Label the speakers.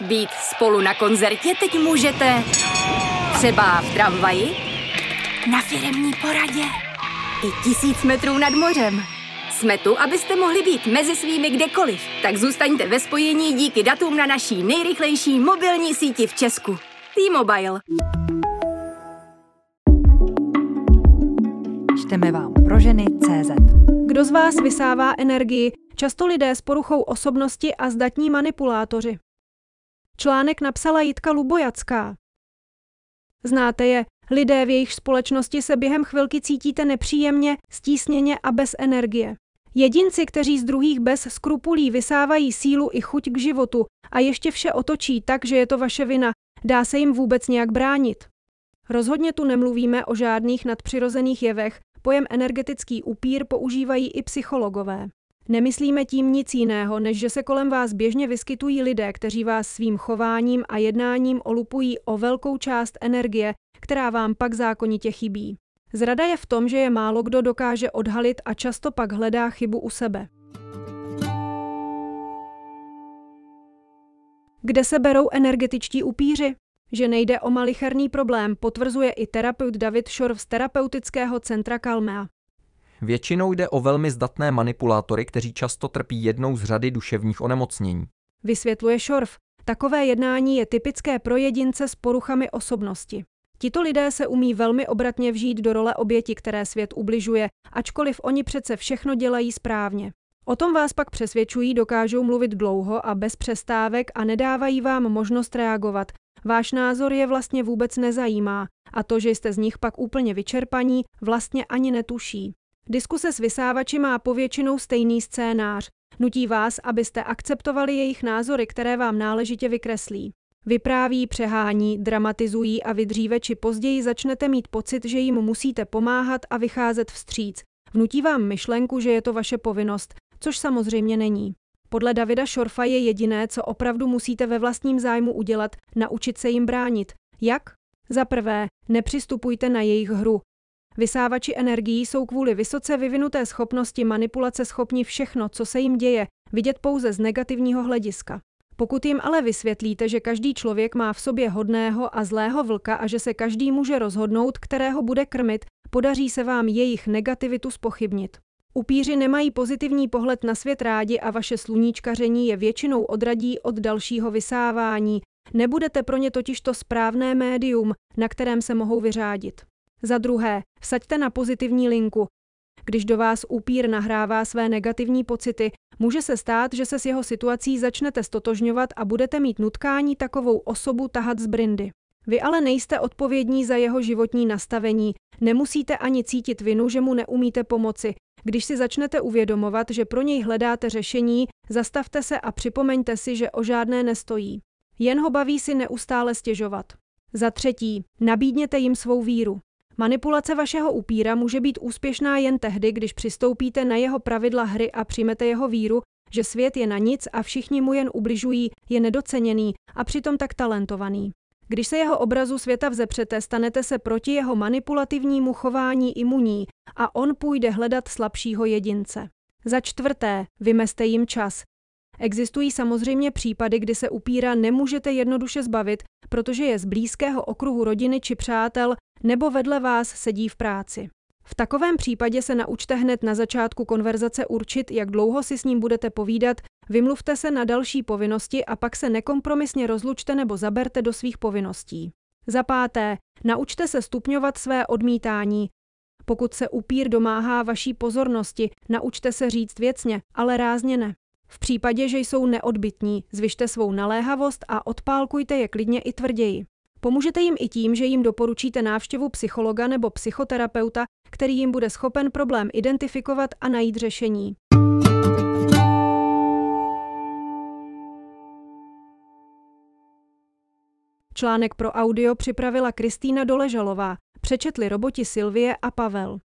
Speaker 1: Být spolu na koncertě teď můžete třeba v tramvaji, na firemní poradě i tisíc metrů nad mořem. Jsme tu, abyste mohli být mezi svými kdekoliv, tak zůstaňte ve spojení díky datům na naší nejrychlejší mobilní síti v Česku. T-Mobile.
Speaker 2: Čteme vám pro ženy CZ.
Speaker 3: Kdo z vás vysává energii? Často lidé s poruchou osobnosti a zdatní manipulátoři. Článek napsala Jitka Lubojacká. Znáte je, lidé v jejich společnosti se během chvilky cítíte nepříjemně, stísněně a bez energie. Jedinci, kteří z druhých bez skrupulí vysávají sílu i chuť k životu a ještě vše otočí tak, že je to vaše vina, dá se jim vůbec nějak bránit. Rozhodně tu nemluvíme o žádných nadpřirozených jevech, pojem energetický upír používají i psychologové. Nemyslíme tím nic jiného, než že se kolem vás běžně vyskytují lidé, kteří vás svým chováním a jednáním olupují o velkou část energie, která vám pak zákonitě chybí. Zrada je v tom, že je málo kdo dokáže odhalit a často pak hledá chybu u sebe. Kde se berou energetičtí upíři? Že nejde o malicherný problém, potvrzuje i terapeut David Šorv z terapeutického centra Kalmea.
Speaker 4: Většinou jde o velmi zdatné manipulátory, kteří často trpí jednou z řady duševních onemocnění.
Speaker 3: Vysvětluje Šorv. Takové jednání je typické pro jedince s poruchami osobnosti. Tito lidé se umí velmi obratně vžít do role oběti, které svět ubližuje, ačkoliv oni přece všechno dělají správně. O tom vás pak přesvědčují, dokážou mluvit dlouho a bez přestávek a nedávají vám možnost reagovat. Váš názor je vlastně vůbec nezajímá a to, že jste z nich pak úplně vyčerpaní, vlastně ani netuší. Diskuse s vysávači má povětšinou stejný scénář. Nutí vás, abyste akceptovali jejich názory, které vám náležitě vykreslí. Vypráví, přehání, dramatizují a vy dříve či později začnete mít pocit, že jim musíte pomáhat a vycházet vstříc. Vnutí vám myšlenku, že je to vaše povinnost, což samozřejmě není. Podle Davida Šorfa je jediné, co opravdu musíte ve vlastním zájmu udělat, naučit se jim bránit. Jak? Za prvé, nepřistupujte na jejich hru. Vysávači energií jsou kvůli vysoce vyvinuté schopnosti manipulace schopni všechno, co se jim děje, vidět pouze z negativního hlediska. Pokud jim ale vysvětlíte, že každý člověk má v sobě hodného a zlého vlka a že se každý může rozhodnout, kterého bude krmit, podaří se vám jejich negativitu spochybnit. Upíři nemají pozitivní pohled na svět rádi a vaše sluníčkaření je většinou odradí od dalšího vysávání. Nebudete pro ně totiž to správné médium, na kterém se mohou vyřádit. Za druhé, vsaďte na pozitivní linku. Když do vás upír nahrává své negativní pocity, může se stát, že se s jeho situací začnete stotožňovat a budete mít nutkání takovou osobu tahat z brindy. Vy ale nejste odpovědní za jeho životní nastavení, nemusíte ani cítit vinu, že mu neumíte pomoci. Když si začnete uvědomovat, že pro něj hledáte řešení, zastavte se a připomeňte si, že o žádné nestojí. Jen ho baví si neustále stěžovat. Za třetí, nabídněte jim svou víru. Manipulace vašeho upíra může být úspěšná jen tehdy, když přistoupíte na jeho pravidla hry a přijmete jeho víru, že svět je na nic a všichni mu jen ubližují, je nedoceněný a přitom tak talentovaný. Když se jeho obrazu světa vzepřete, stanete se proti jeho manipulativnímu chování imuní a on půjde hledat slabšího jedince. Za čtvrté, vymeste jim čas. Existují samozřejmě případy, kdy se upíra nemůžete jednoduše zbavit, protože je z blízkého okruhu rodiny či přátel nebo vedle vás sedí v práci. V takovém případě se naučte hned na začátku konverzace určit, jak dlouho si s ním budete povídat, vymluvte se na další povinnosti a pak se nekompromisně rozlučte nebo zaberte do svých povinností. Za páté, naučte se stupňovat své odmítání. Pokud se upír domáhá vaší pozornosti, naučte se říct věcně, ale rázně ne. V případě, že jsou neodbitní, zvyšte svou naléhavost a odpálkujte je klidně i tvrději. Pomůžete jim i tím, že jim doporučíte návštěvu psychologa nebo psychoterapeuta, který jim bude schopen problém identifikovat a najít řešení. Článek pro audio připravila Kristýna Doležalová, přečetli roboti Silvie a Pavel.